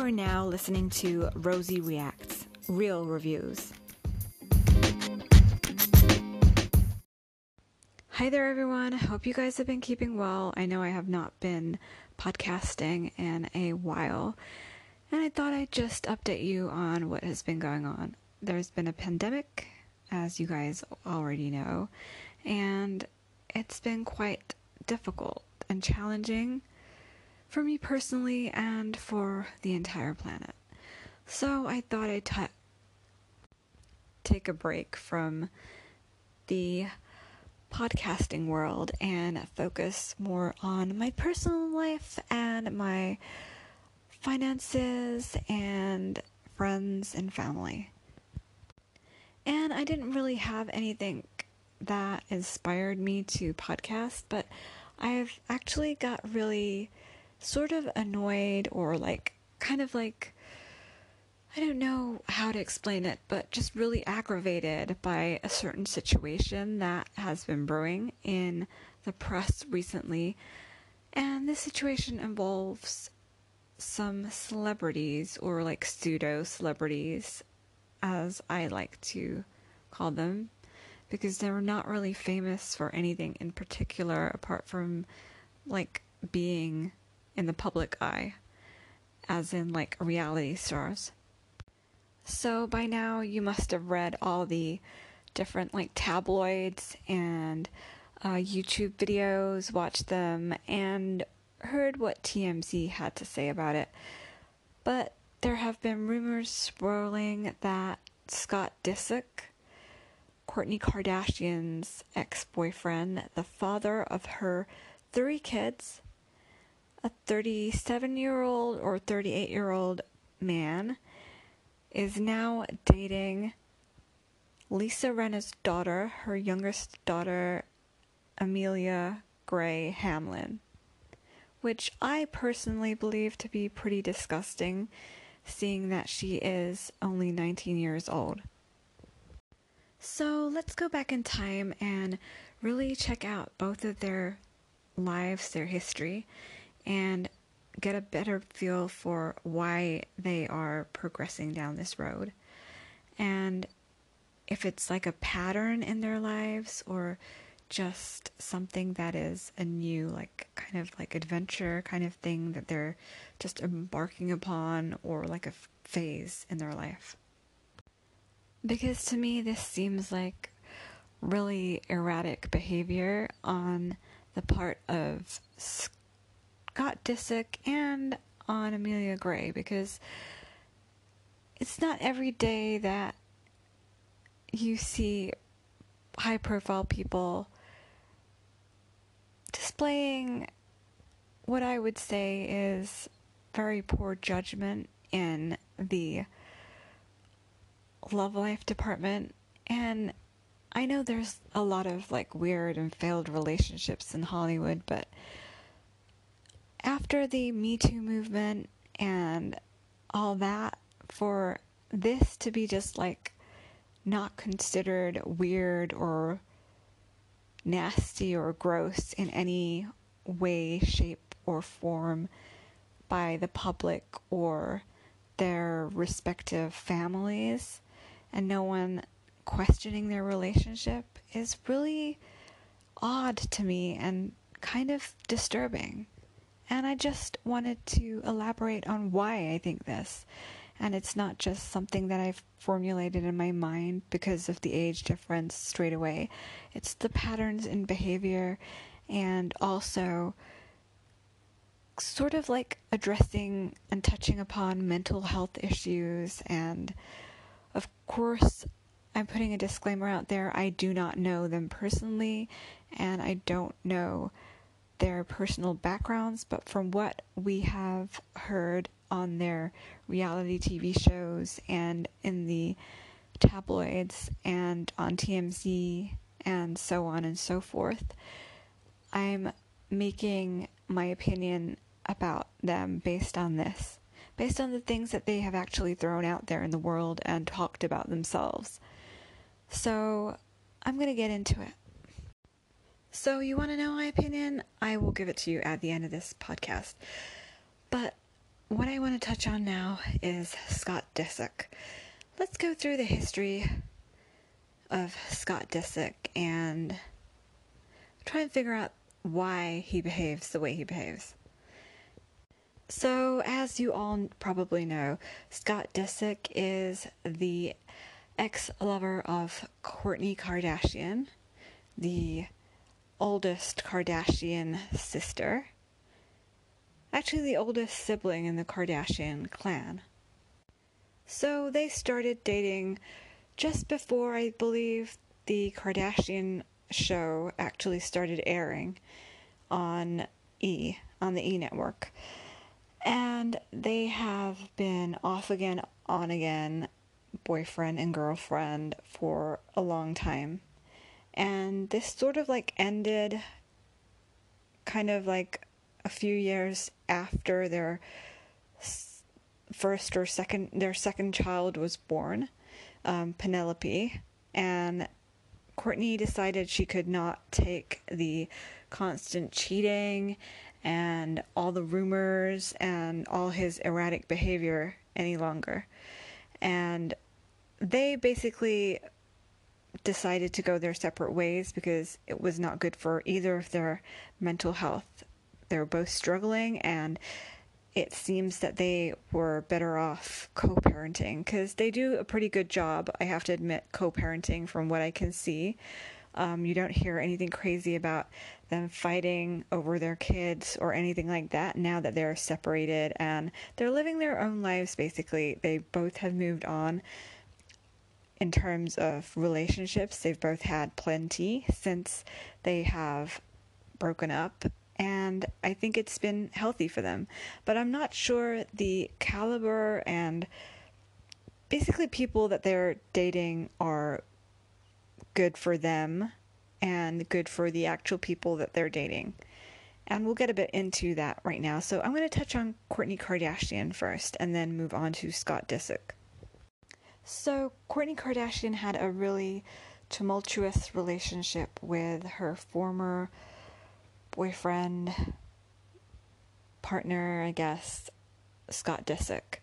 are now listening to Rosie Reacts, real reviews. Hi there, everyone. Hope you guys have been keeping well. I know I have not been podcasting in a while, and I thought I'd just update you on what has been going on. There's been a pandemic, as you guys already know, and it's been quite difficult and challenging for me personally and for the entire planet. So I thought I'd t- take a break from the podcasting world and focus more on my personal life and my finances and friends and family. And I didn't really have anything that inspired me to podcast, but I've actually got really sort of annoyed or like kind of like I don't know how to explain it, but just really aggravated by a certain situation that has been brewing in the press recently. And this situation involves some celebrities, or like pseudo celebrities, as I like to call them, because they're not really famous for anything in particular apart from like being in the public eye, as in like reality stars. So by now you must have read all the different like tabloids and uh, YouTube videos, watched them, and heard what TMZ had to say about it. But there have been rumors swirling that Scott Disick, Kourtney Kardashian's ex boyfriend, the father of her three kids, a 37 year old or 38 year old man is now dating Lisa Rinna's daughter, her youngest daughter, Amelia Gray Hamlin, which I personally believe to be pretty disgusting, seeing that she is only 19 years old. So let's go back in time and really check out both of their lives, their history, and get a better feel for why they are progressing down this road. And if it's like a pattern in their lives or just something that is a new, like kind of like adventure kind of thing that they're just embarking upon or like a phase in their life. Because to me, this seems like really erratic behavior on the part of Scott Disick and on Amelia Gray because it's not every day that you see high profile people displaying what I would say is very poor judgment in the love life department. And I know there's a lot of like weird and failed relationships in Hollywood but after the Me Too movement and all that, for this to be just like not considered weird or nasty or gross in any way, shape, or form by the public or their respective families, and no one questioning their relationship is really odd to me and kind of disturbing. And I just wanted to elaborate on why I think this. And it's not just something that I've formulated in my mind because of the age difference straight away. It's the patterns in behavior and also sort of like addressing and touching upon mental health issues. And of course, I'm putting a disclaimer out there I do not know them personally, and I don't know their personal backgrounds, but from what we have heard on their reality TV shows and in the tabloids and on TMZ and so on and so forth, I'm making my opinion about them based on this, based on the things that they have actually thrown out there in the world and talked about themselves. So I'm going to get into it. So, you want to know my opinion? I will give it to you at the end of this podcast. But what I want to touch on now is Scott Disick. Let's go through the history of Scott Disick and try and figure out why he behaves the way he behaves. So, as you all probably know, Scott Disick is the ex lover of Kourtney Kardashian, the oldest Kardashian sister. Actually, the oldest sibling in the Kardashian clan. So they started dating just before I believe the Kardashian show actually started airing on E, on the E network. And they have been off again, on again, boyfriend and girlfriend for a long time. And this sort of like ended kind of like a few years after their first or second their second child was born, um, Penelope, and Kourtney decided she could not take the constant cheating and all the rumors and all his erratic behavior any longer. And they basically decided to go their separate ways because it was not good for either of their mental health. They were both struggling, and it seems that they were better off co parenting because they do a pretty good job, I have to admit, co parenting from what I can see. Um, you don't hear anything crazy about them fighting over their kids or anything like that now that they're separated and they're living their own lives basically. They both have moved on in terms of relationships. They've both had plenty since they have broken up. And I think it's been healthy for them. But I'm not sure the caliber and basically people that they're dating are good for them and good for the actual people that they're dating. And we'll get a bit into that right now. So I'm going to touch on Kourtney Kardashian first and then move on to Scott Disick. So, Kourtney Kardashian had a really tumultuous relationship with her former boyfriend, partner, I guess, Scott Disick.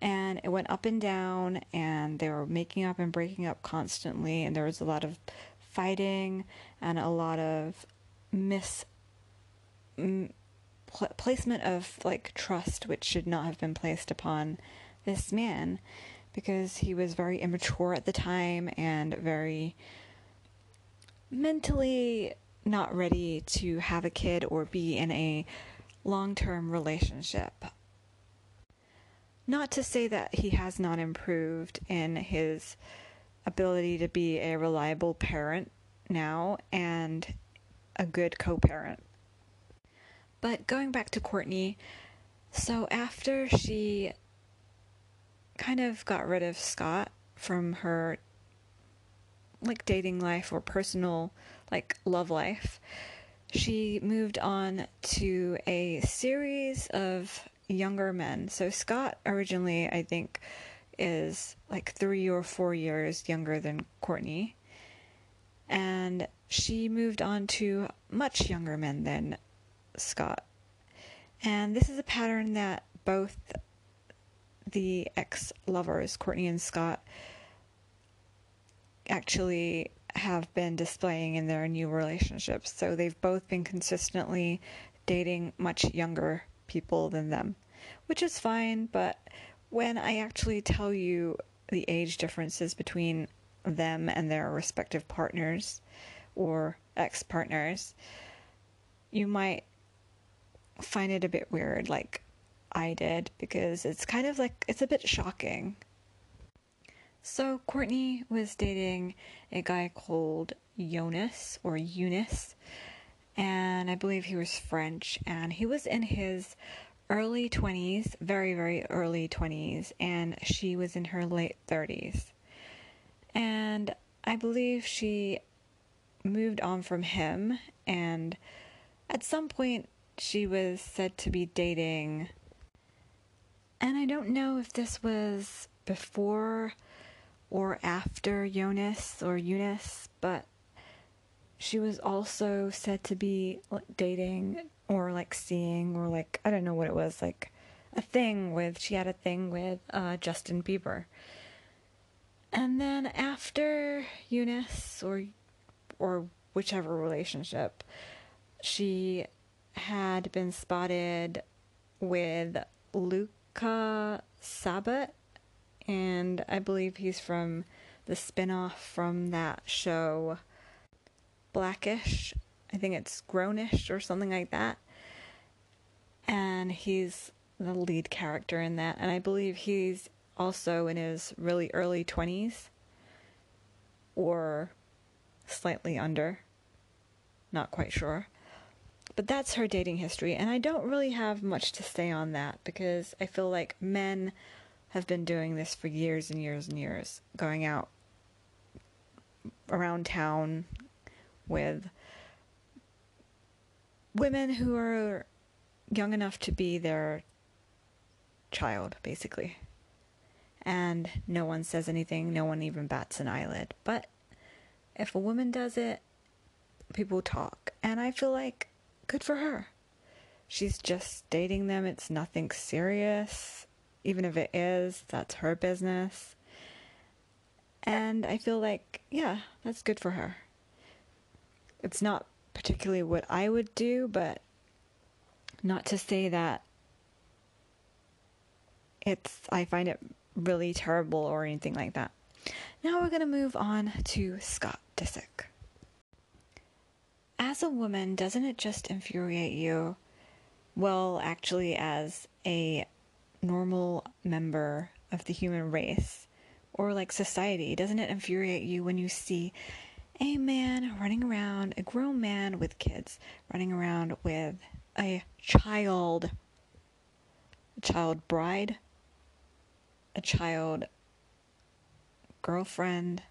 And it went up and down, and they were making up and breaking up constantly, and there was a lot of fighting and a lot of mis m- pl- placement of like trust which should not have been placed upon this man because he was very immature at the time and very mentally not ready to have a kid or be in a long term relationship. Not to say that he has not improved in his ability to be a reliable parent now and a good co parent. But going back to Kourtney, so after she kind of got rid of Scott from her like dating life or personal like love life. She moved on to a series of younger men. So Scott originally I think is like 3 or 4 years younger than Kourtney. And she moved on to much younger men than Scott. And this is a pattern that both the ex lovers, Kourtney and Scott, actually have been displaying in their new relationships. So they've both been consistently dating much younger people than them, which is fine. But when I actually tell you the age differences between them and their respective partners or ex partners, you might find it a bit weird. Like, I did because it's kind of like it's a bit shocking. So Kourtney was dating a guy called Jonas or Eunice, and I believe he was French, and he was in his early 20s, very, very early 20s, and she was in her late 30s. And I believe she moved on from him, and at some point, she was said to be dating and I don't know if this was before or after Jonas or Eunice, but she was also said to be dating or like seeing or like I don't know what it was like a thing with she had a thing with uh, Justin Bieber. And then after Eunice or or whichever relationship, she had been spotted with Luka Sabbat, and I believe he's from the spin-off from that show Blackish. I think it's Grownish or something like that. And he's the lead character in that, and I believe he's also in his really early 20s or slightly under. Not quite sure. But that's her dating history, and I don't really have much to say on that because I feel like men have been doing this for years and years and years, going out around town with women who are young enough to be their child, basically. And no one says anything, no one even bats an eyelid. But if a woman does it, people talk. And I feel like good for her. She's just dating them, it's nothing serious. Even if it is, that's her business. And I feel like, yeah, that's good for her. It's not particularly what I would do, but not to say that it's I find it really terrible or anything like that. Now we're going to move on to Scott Disick. As a woman, doesn't it just infuriate you? Well, actually, as a normal member of the human race or like society, doesn't it infuriate you when you see a man running around, a grown man with kids, running around with a child, a child bride, a child girlfriend,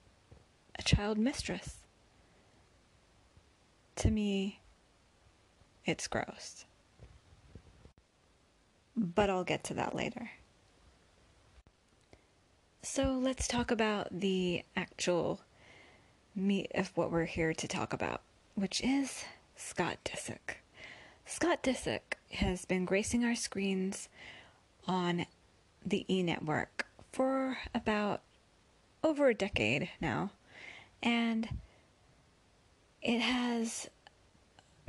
a child mistress. To me, it's gross. But I'll get to that later. So let's talk about the actual meat of what we're here to talk about, which is Scott Disick. Scott Disick has been gracing our screens on the E Network for about over a decade now, and it has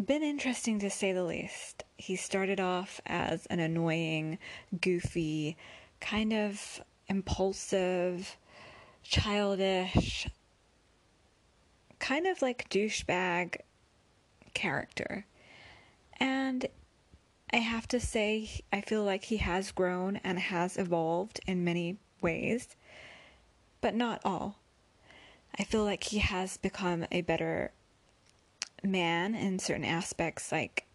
been interesting to say the least. He started off as an annoying, goofy, kind of impulsive, childish, kind of like douchebag character. And I have to say, I feel like he has grown and has evolved in many ways, but not all. I feel like he has become a better man in certain aspects, like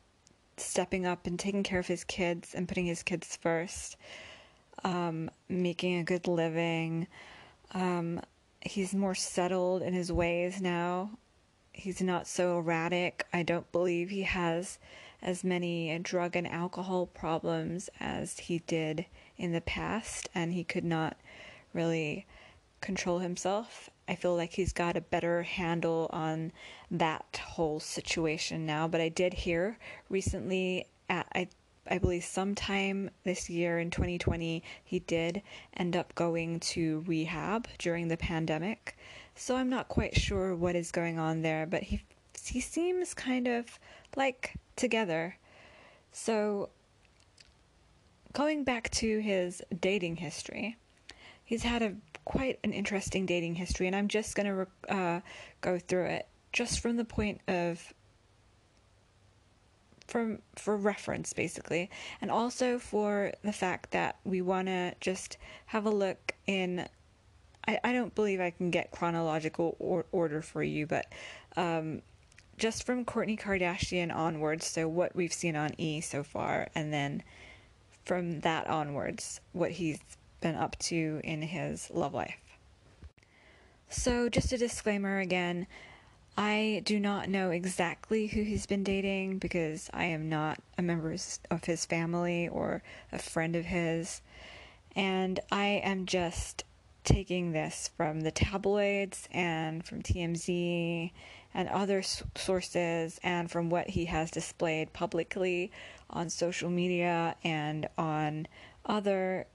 stepping up and taking care of his kids and putting his kids first, um, making a good living. Um, he's more settled in his ways now. He's not so erratic. I don't believe he has as many drug and alcohol problems as he did in the past, and he could not really control himself. I feel like he's got a better handle on that whole situation now. But I did hear recently, at, I I believe sometime this year in 2020, he did end up going to rehab during the pandemic. So I'm not quite sure what is going on there, but he he seems kind of like together. So going back to his dating history, he's had a quite an interesting dating history, and I'm just going to uh, go through it just from the point of from for reference basically and also for the fact that we want to just have a look in I, I don't believe I can get chronological or, order for you but um, just from Kourtney Kardashian onwards so what we've seen on E so far and then from that onwards what he's been up to in his love life so just a disclaimer again I do not know exactly who he's been dating because I am not a member of his family or a friend of his. And I am just taking this from the tabloids and from TMZ and other sources and from what he has displayed publicly on social media and on other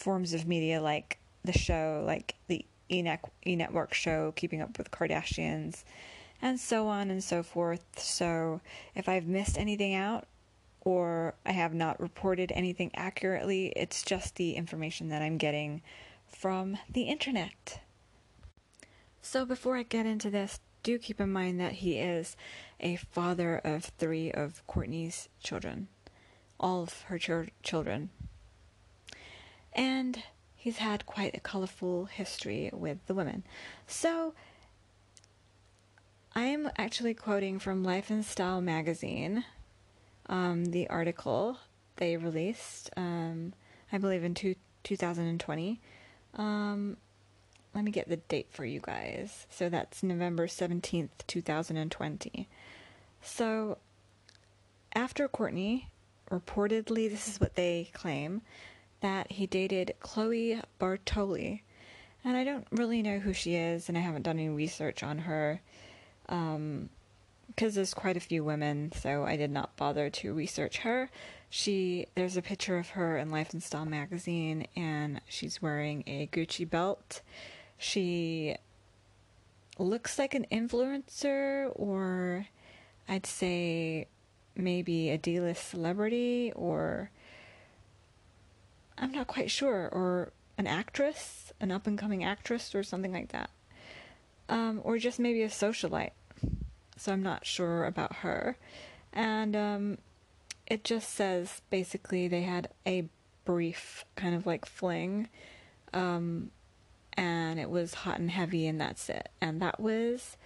forms of media like the show, like the E Network show, Keeping Up with Kardashians, and so on and so forth. So if I've missed anything out or I have not reported anything accurately, it's just the information that I'm getting from the internet. So before I get into this, do keep in mind that he is a father of three of Kourtney's children, all of her ch- children. And he's had quite a colorful history with the women. So I'm actually quoting from Life and Style magazine, um, the article they released, um, I believe in two, 2020. Um, let me get the date for you guys. So that's November 17th, 2020. So after Kourtney, reportedly, this is what they claim, that he dated Chloe Bartoli. And I don't really know who she is, and I haven't done any research on her um, because there's quite a few women, so I did not bother to research her. She there's a picture of her in Life and Style magazine, and she's wearing a Gucci belt. She looks like an influencer, or I'd say maybe a D-list celebrity, or I'm not quite sure, or an actress, an up and coming actress, or something like that, um, or just maybe a socialite so I'm not sure about her. And um, it just says basically they had a brief kind of like fling, um, and it was hot and heavy, and that's it. And that was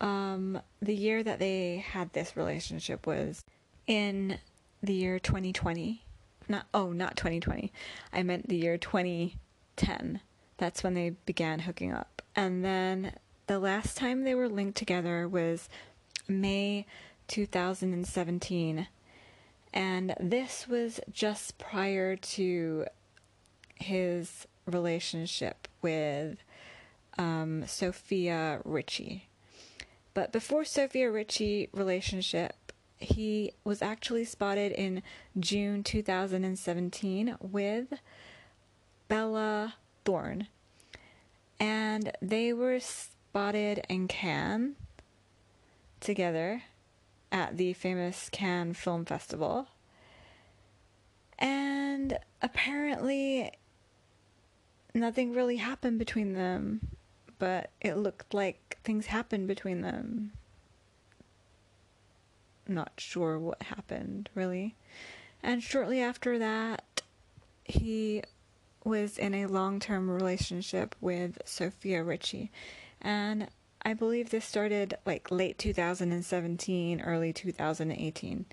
um, the year that they had this relationship was in the year 2020. Not oh, not 2020. I meant the year 2010. That's when they began hooking up. And then the last time they were linked together was May 2017. And this was just prior to his relationship with um, Sofia Richie. But before Sofia Richie relationship, he was actually spotted in June 2017 with Bella Thorne. And they were spotted in Cannes together at the famous Cannes Film Festival. And apparently, nothing really happened between them, but it looked like things happened between them. Not sure what happened, really. And shortly after that, he was in a long term relationship with Sofia Richie and I believe this started like late 2017, early 2018.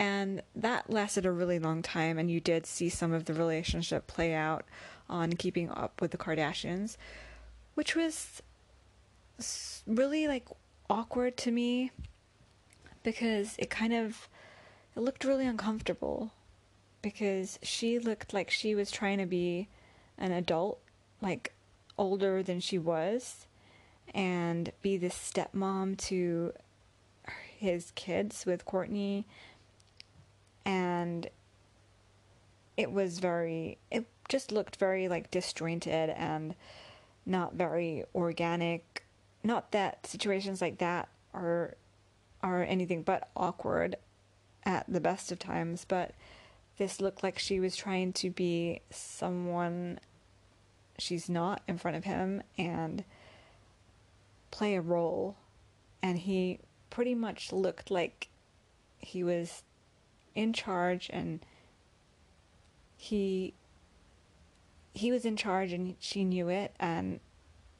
And that lasted a really long time, and you did see some of the relationship play out on Keeping Up with the Kardashians, which was really like awkward to me because it kind of it looked really uncomfortable because she looked like she was trying to be an adult like older than she was and be the stepmom to his kids with Kourtney. And it was very, it just looked very like disjointed and not very organic. Not that situations like that are are anything but awkward at the best of times, but this looked like she was trying to be someone she's not in front of him and play a role, and he pretty much looked like he was in charge and he he was in charge and she knew it and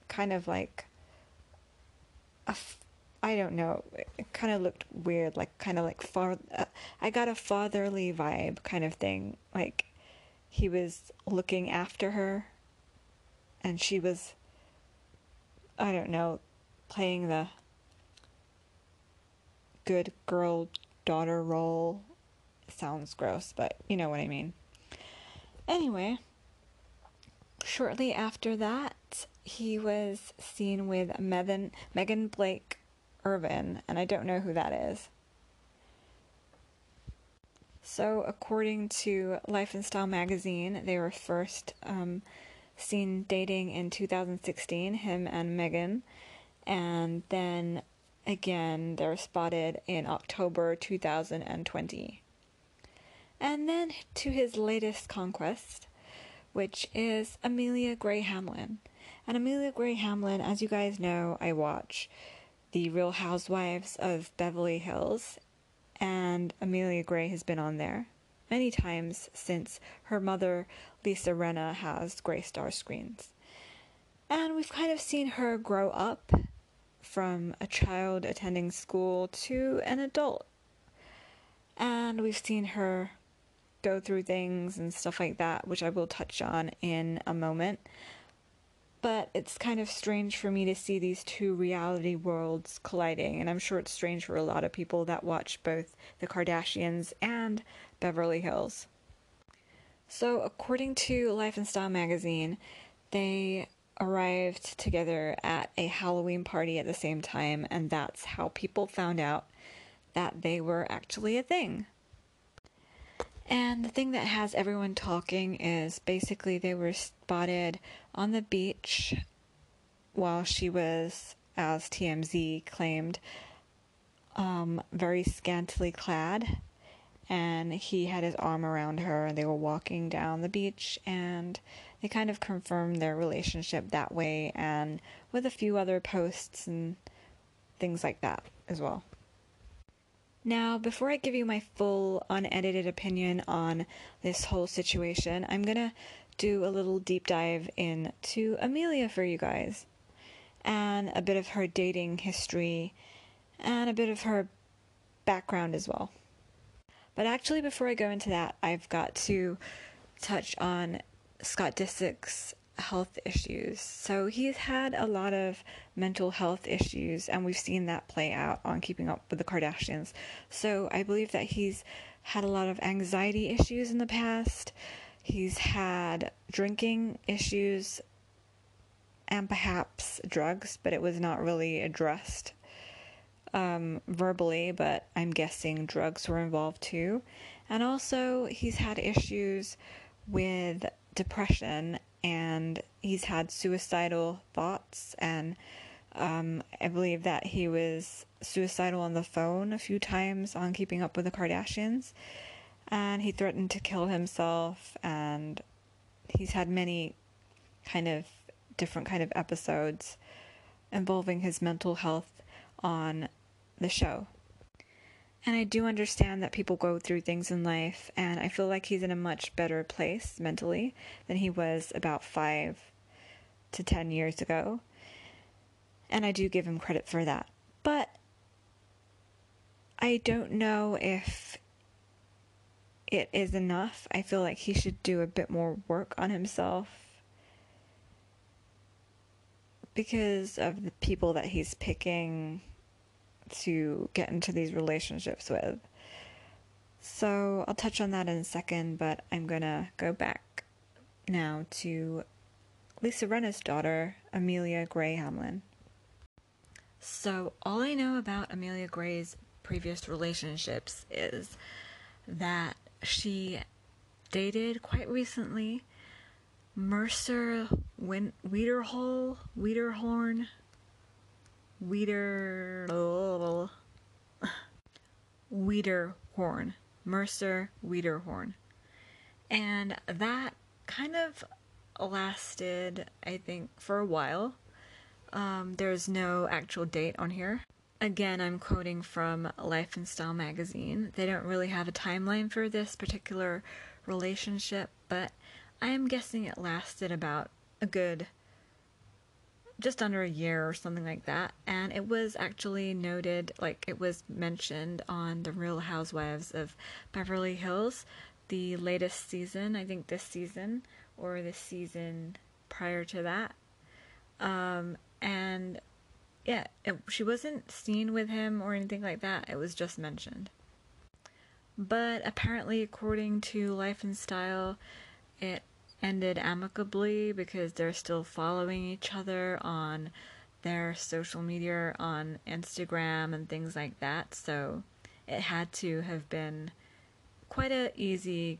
kind of like a f- I don't know it kind of looked weird like kind of like far uh, I got a fatherly vibe kind of thing like he was looking after her and she was I don't know playing the good girl daughter role sounds gross, but you know what I mean. Anyway, shortly after that, he was seen with Megan, Megan Blake Irwin, and I don't know who that is. So, according to Life and Style magazine, they were first um, seen dating in 2016, him and Megan, and then again they're spotted in October 2020. And then to his latest conquest, which is Amelia Gray Hamlin. And Amelia Gray Hamlin, as you guys know, I watch The Real Housewives of Beverly Hills, and Amelia Gray has been on there many times since her mother, Lisa Rinna, has Gray Star screens. And we've kind of seen her grow up from a child attending school to an adult. And we've seen her go through things and stuff like that, which I will touch on in a moment. But it's kind of strange for me to see these two reality worlds colliding, and I'm sure it's strange for a lot of people that watch both The Kardashians and Beverly Hills. So, according to Life and Style magazine, they arrived together at a Halloween party at the same time, and that's how people found out that they were actually a thing. And the thing that has everyone talking is basically they were spotted on the beach while she was, as TMZ claimed, um, very scantily clad. And he had his arm around her, and they were walking down the beach, and they kind of confirmed their relationship that way, and with a few other posts and things like that as well. Now, before I give you my full unedited opinion on this whole situation, I'm to do a little deep dive into Amelia for you guys and a bit of her dating history and a bit of her background as well. But actually, before I go into that, I've got to touch on Scott Disick's health issues. So he's had a lot of mental health issues, and we've seen that play out on Keeping Up with the Kardashians. So I believe that he's had a lot of anxiety issues in the past. He's had drinking issues and perhaps drugs, but it was not really addressed um, verbally, but I'm guessing drugs were involved too. And also, he's had issues with depression and he's had suicidal thoughts and um, I believe that he was suicidal on the phone a few times on Keeping Up with the Kardashians, and he threatened to kill himself. And he's had many kind of different kind of episodes involving his mental health on the show. And I do understand that people go through things in life, and I feel like he's in a much better place mentally than he was about five to ten years ago. And I do give him credit for that. But I don't know if it is enough. I feel like he should do a bit more work on himself because of the people that he's picking to get into these relationships with. So I'll touch on that in a second, but I'm gonna go back now to Lisa Rinna's daughter, Amelia Gray Hamlin. So, all I know about Amelia Gray's previous relationships is that she dated quite recently Mercer Win- Wiederhall, Wiederhorn, Weeder Wiederhorn, Mercer Wiederhorn. And that kind of lasted, I think, for a while. Um, there's no actual date on here. Again, I'm quoting from Life and Style magazine. They don't really have a timeline for this particular relationship, but I am guessing it lasted about a good just under a year or something like that. And it was actually noted, like it was mentioned on The Real Housewives of Beverly Hills, the latest season, I think this season, or the season prior to that. Um, and yeah, it, she wasn't seen with him or anything like that, it was just mentioned. But apparently, according to Life and Style, it ended amicably because they're still following each other on their social media on Instagram and things like that. So it had to have been quite a easy,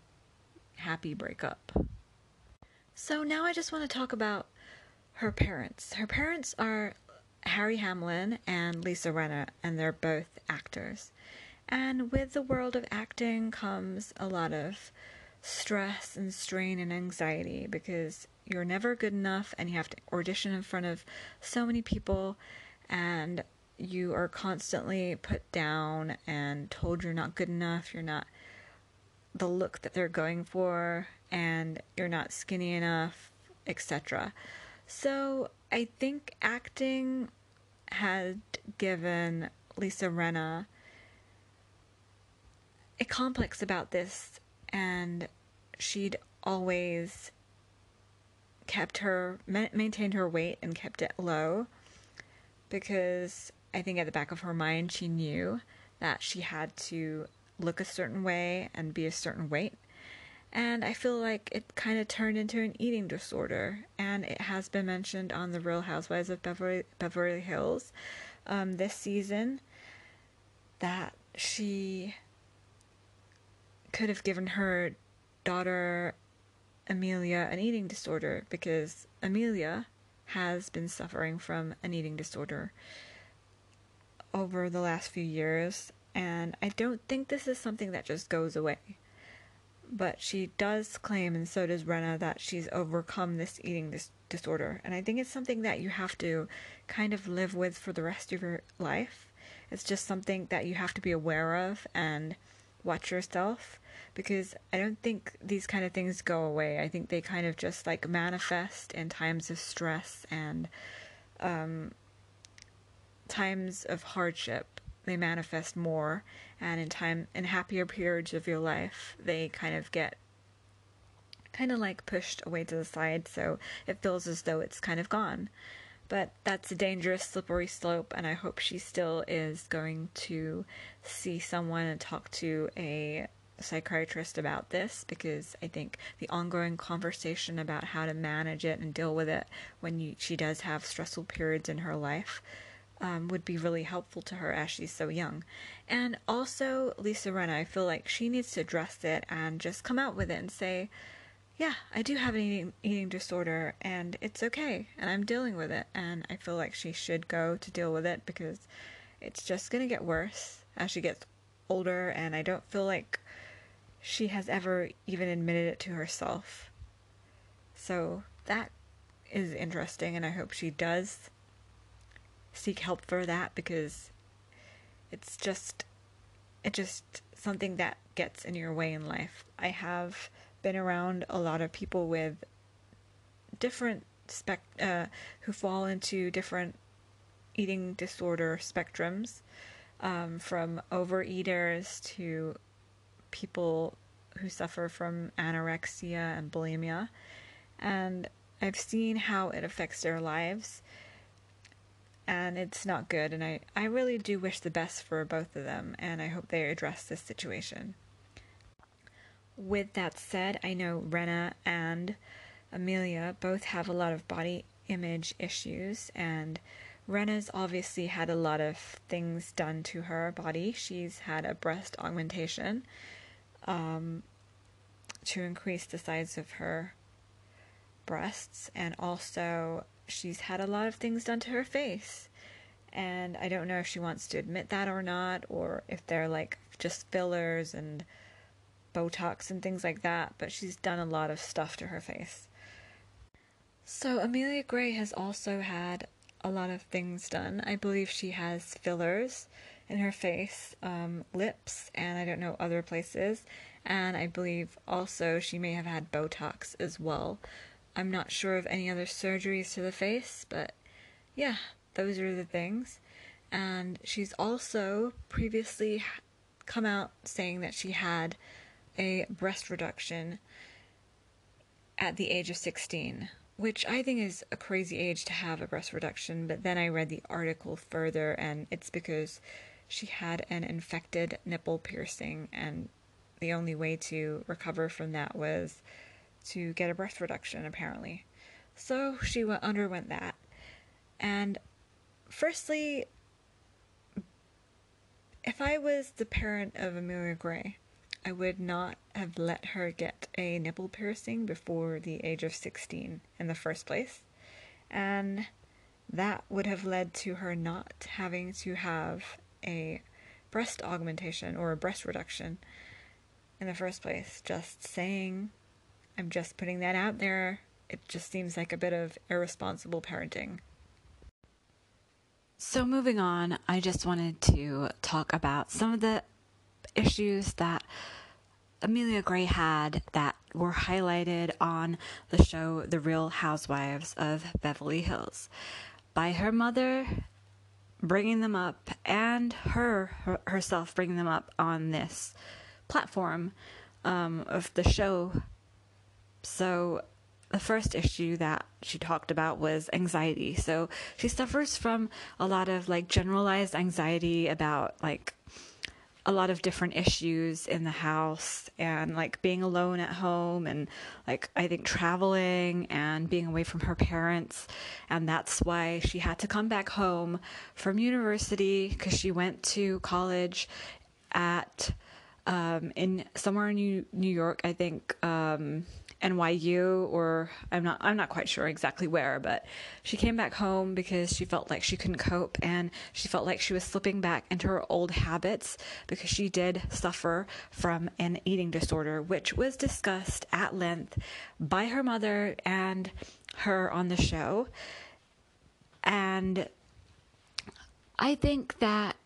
happy breakup. So now I just want to talk about her parents. Her parents are Harry Hamlin and Lisa Rinna, and they're both actors. And with the world of acting comes a lot of stress and strain and anxiety because you're never good enough and you have to audition in front of so many people and you are constantly put down and told you're not good enough, you're not the look that they're going for, and you're not skinny enough, etc. So I think acting had given Lisa Rinna a complex about this, and she'd always kept her maintained her weight and kept it low because I think at the back of her mind she knew that she had to look a certain way and be a certain weight. And I feel like it kind of turned into an eating disorder, and it has been mentioned on The Real Housewives of Beverly, Beverly Hills um, this season that she could have given her daughter Amelia an eating disorder because Amelia has been suffering from an eating disorder over the last few years, and I don't think this is something that just goes away. But she does claim, and so does Rinna, that she's overcome this eating dis- disorder. And I think it's something that you have to kind of live with for the rest of your life. It's just something that you have to be aware of and watch yourself because I don't think these kind of things go away. I think they kind of just like manifest in times of stress and um, times of hardship. They manifest more, and in time in happier periods of your life, they kind of get kind of like pushed away to the side, so it feels as though it's kind of gone. But that's a dangerous, slippery slope, and I hope she still is going to see someone and talk to a psychiatrist about this because I think the ongoing conversation about how to manage it and deal with it when you, she does have stressful periods in her life um, would be really helpful to her as she's so young. And also, Lisa Rinna, I feel like she needs to address it and just come out with it and say, yeah, I do have an eating, eating disorder and it's okay and I'm dealing with it. And I feel like she should go to deal with it because it's just going to get worse as she gets older. And I don't feel like she has ever even admitted it to herself. So that is interesting and I hope she does seek help for that because it's just it's just something that gets in your way in life. I have been around a lot of people with different spec uh, who fall into different eating disorder spectrums, um, from overeaters to people who suffer from anorexia and bulimia, and I've seen how it affects their lives, and it's not good. And I, I really do wish the best for both of them, and I hope they address this situation. With that said, I know Rinna and Amelia both have a lot of body image issues, and Rinna's obviously had a lot of things done to her body. She's had a breast augmentation um, to increase the size of her breasts, and also she's had a lot of things done to her face. And I don't know if she wants to admit that or not, or if they're like just fillers and Botox and things like that, but she's done a lot of stuff to her face. So, Amelia Gray has also had a lot of things done. I believe she has fillers in her face, um, lips, and I don't know other places. And I believe also she may have had Botox as well. I'm not sure of any other surgeries to the face, but yeah, those are the things. And she's also previously come out saying that she had a breast reduction at the age of 16, which I think is a crazy age to have a breast reduction. But then I read the article further, and it's because she had an infected nipple piercing, and the only way to recover from that was to get a breast reduction, apparently. So she went, underwent that. And firstly, if I was the parent of Amelia Gray, I would not have let her get a nipple piercing before the age of 16 in the first place. And that would have led to her not having to have a breast augmentation or a breast reduction in the first place. Just saying, I'm just putting that out there. It just seems like a bit of irresponsible parenting. So, moving on, I just wanted to talk about some of the issues that Amelia Gray had that were highlighted on the show The Real Housewives of Beverly Hills by her mother bringing them up and her, her herself bringing them up on this platform um, of the show. So, the first issue that she talked about was anxiety. So, she suffers from a lot of like generalized anxiety about like a lot of different issues in the house and like being alone at home and like I think traveling and being away from her parents. And that's why she had to come back home from university cuz she went to college at um, in somewhere in New, New York I think um, NYU or I'm not I'm not quite sure exactly where, but she came back home because she felt like she couldn't cope and she felt like she was slipping back into her old habits because she did suffer from an eating disorder which was discussed at length by her mother and her on the show. And I think that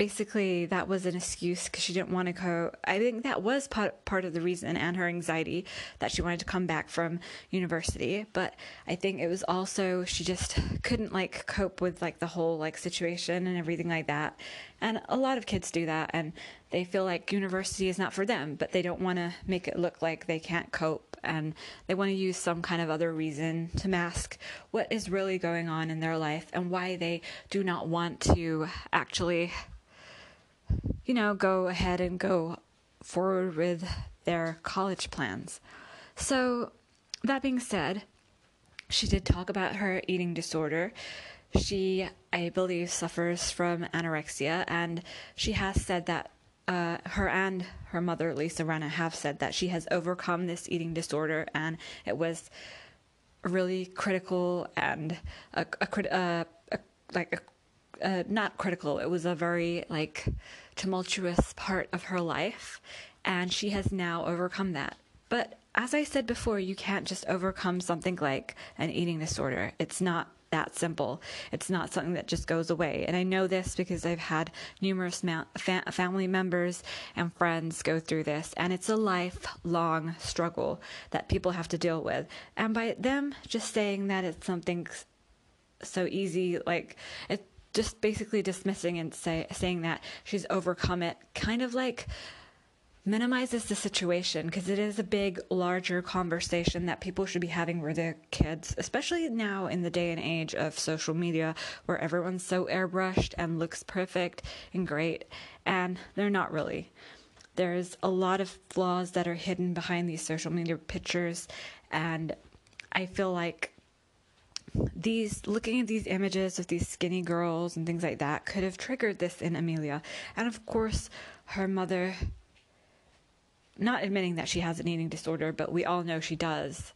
basically that was an excuse because she didn't want to go. I think that was part, part of the reason and her anxiety that she wanted to come back from university. But I think it was also she just couldn't like cope with like the whole like situation and everything like that. And a lot of kids do that and they feel like university is not for them, but they don't want to make it look like they can't cope and they want to use some kind of other reason to mask what is really going on in their life and why they do not want to actually you know, go ahead and go forward with their college plans. So, that being said, she did talk about her eating disorder. She, I believe, suffers from anorexia, and she has said that uh, her and her mother, Lisa Rinna, have said that she has overcome this eating disorder, and it was really critical and a, a, a, a like a uh, not critical. It was a very like tumultuous part of her life, and she has now overcome that. But as I said before, you can't just overcome something like an eating disorder. It's not that simple. It's not something that just goes away. And I know this because I've had numerous ma- fa- family members and friends go through this, and it's a lifelong struggle that people have to deal with. And by them just saying that it's something so easy, like it just basically dismissing and say, saying that she's overcome it kind of like minimizes the situation because it is a big, larger conversation that people should be having with their kids, especially now in the day and age of social media where everyone's so airbrushed and looks perfect and great, and they're not really. There's a lot of flaws that are hidden behind these social media pictures, and I feel like these looking at these images of these skinny girls and things like that could have triggered this in Amelia. And of course, her mother not admitting that she has an eating disorder, but we all know she does,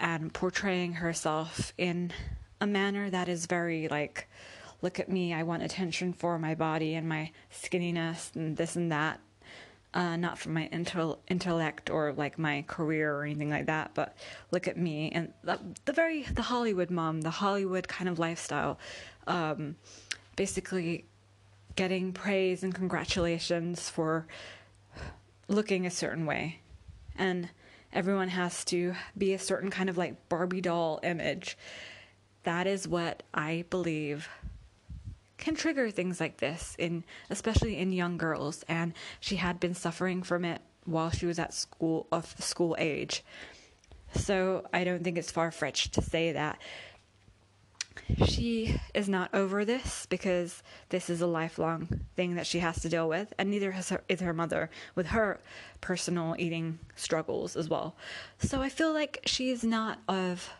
and portraying herself in a manner that is very like, look at me, I want attention for my body and my skinniness and this and that uh, not from my intel- intellect or like my career or anything like that, but look at me and the, the very the Hollywood mom, the Hollywood kind of lifestyle, um, basically getting praise and congratulations for looking a certain way, and everyone has to be a certain kind of like Barbie doll image. That is what I believe can trigger things like this in especially in young girls and she had been suffering from it while she was at school of school age. So I don't think it's far fetched to say that she is not over this because this is a lifelong thing that she has to deal with, and neither her, is her mother with her personal eating struggles as well. So I feel like she's not of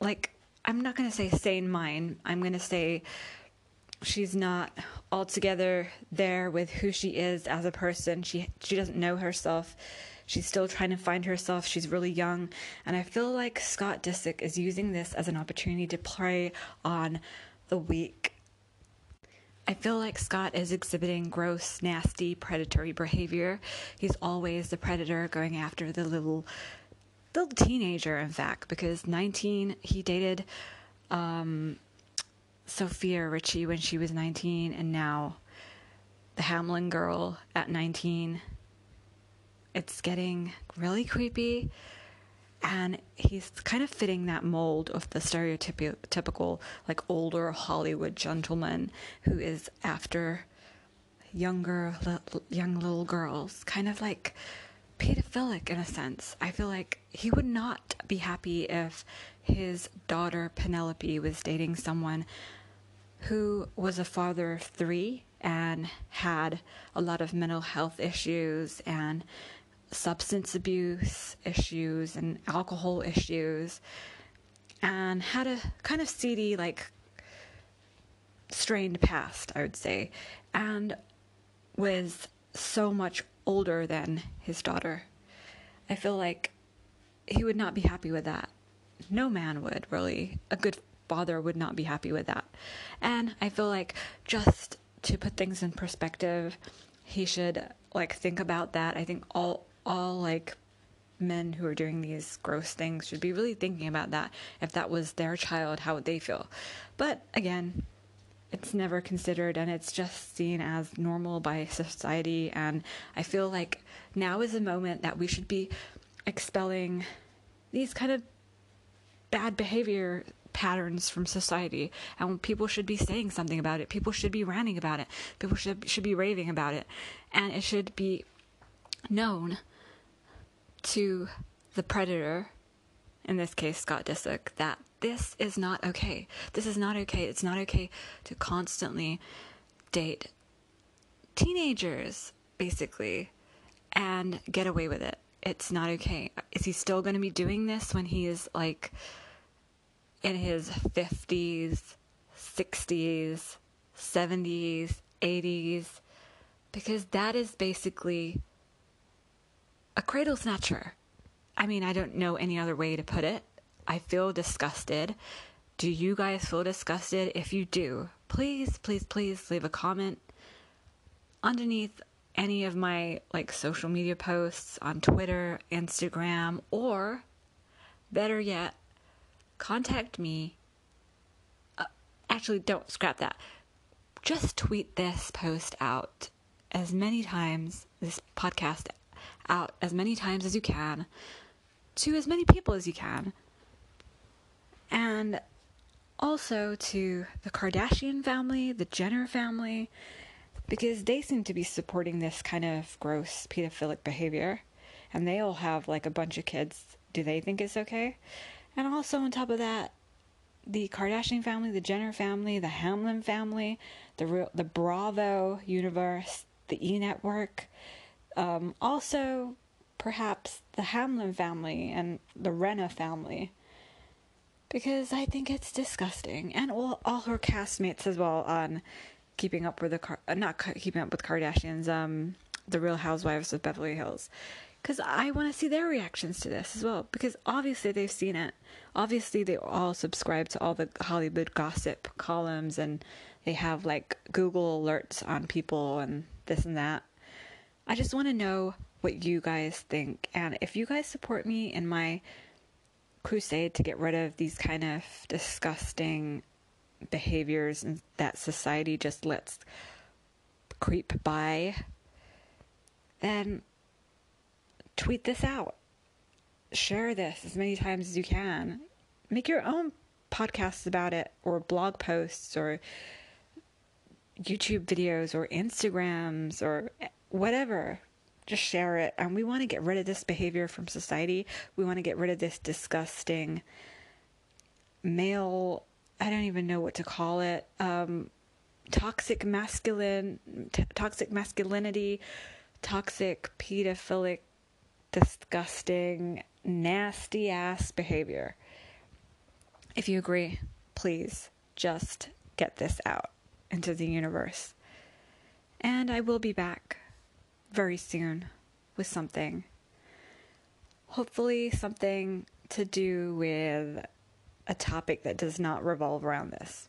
like I'm not going to say sane mind. I'm going to say she's not altogether there with who she is as a person. She she doesn't know herself. She's still trying to find herself. She's really young, and I feel like Scott Disick is using this as an opportunity to prey on the weak. I feel like Scott is exhibiting gross, nasty, predatory behavior. He's always the predator going after the little little teenager, in fact, because 19, he dated um, Sofia Richie when she was 19, and now the Hamlin girl at 19. It's getting really creepy, and he's kind of fitting that mold of the stereotypical, like, older Hollywood gentleman who is after younger, young little girls, kind of like pedophilic in a sense. I feel like he would not be happy if his daughter Penelope was dating someone who was a father of three and had a lot of mental health issues and substance abuse issues and alcohol issues and had a kind of seedy, like, strained past, I would say, and was so much older than his daughter. I feel like he would not be happy with that. No man would, really. A good father would not be happy with that. And I feel like just to put things in perspective, he should like think about that. I think all all like men who are doing these gross things should be really thinking about that. If that was their child, how would they feel? But again, it's never considered and it's just seen as normal by society. And I feel like now is a moment that we should be expelling these kind of bad behavior patterns from society. And people should be saying something about it. People should be ranting about it. People should should be raving about it. And it should be known to the predator in this case Scott Disick that this is not okay. This is not okay. It's not okay to constantly date teenagers, basically, and get away with it. It's not okay. Is he still going to be doing this when he is like in his 50s, 60s, 70s, 80s? Because that is basically a cradle snatcher. I mean, I don't know any other way to put it. I feel disgusted. Do you guys feel disgusted? If you do, please, please, please leave a comment underneath any of my like social media posts on Twitter, Instagram, or better yet, contact me. Uh, actually, don't scrap that. Just tweet this post out as many times, this podcast out as many times as you can to as many people as you can and also to the Kardashian family, the Jenner family, because they seem to be supporting this kind of gross pedophilic behavior. And they all have like a bunch of kids. Do they think it's okay? And also, on top of that, the Kardashian family, the Jenner family, the Hamlin family, the the Bravo universe, the E Network, um, also perhaps the Hamlin family and the Rinna family because I think it's disgusting, and all all her castmates as well on Keeping Up with the Car- uh, not Keeping Up with Kardashians, um, The Real Housewives of Beverly Hills, because I want to see their reactions to this as well. Because obviously they've seen it. Obviously they all subscribe to all the Hollywood gossip columns, and they have like Google alerts on people and this and that. I just want to know what you guys think, and if you guys support me in my crusade to get rid of these kind of disgusting behaviors that society just lets creep by, then tweet this out. Share this as many times as you can. Make your own podcasts about it, or blog posts, or YouTube videos, or Instagrams, or whatever just share it. And we want to get rid of this behavior from society. We want to get rid of this disgusting male, I don't even know what to call it, um, toxic masculine, t- toxic masculinity, toxic pedophilic, disgusting, nasty ass behavior. If you agree, please just get this out into the universe. And I will be back very soon with something. Hopefully, something to do with a topic that does not revolve around this.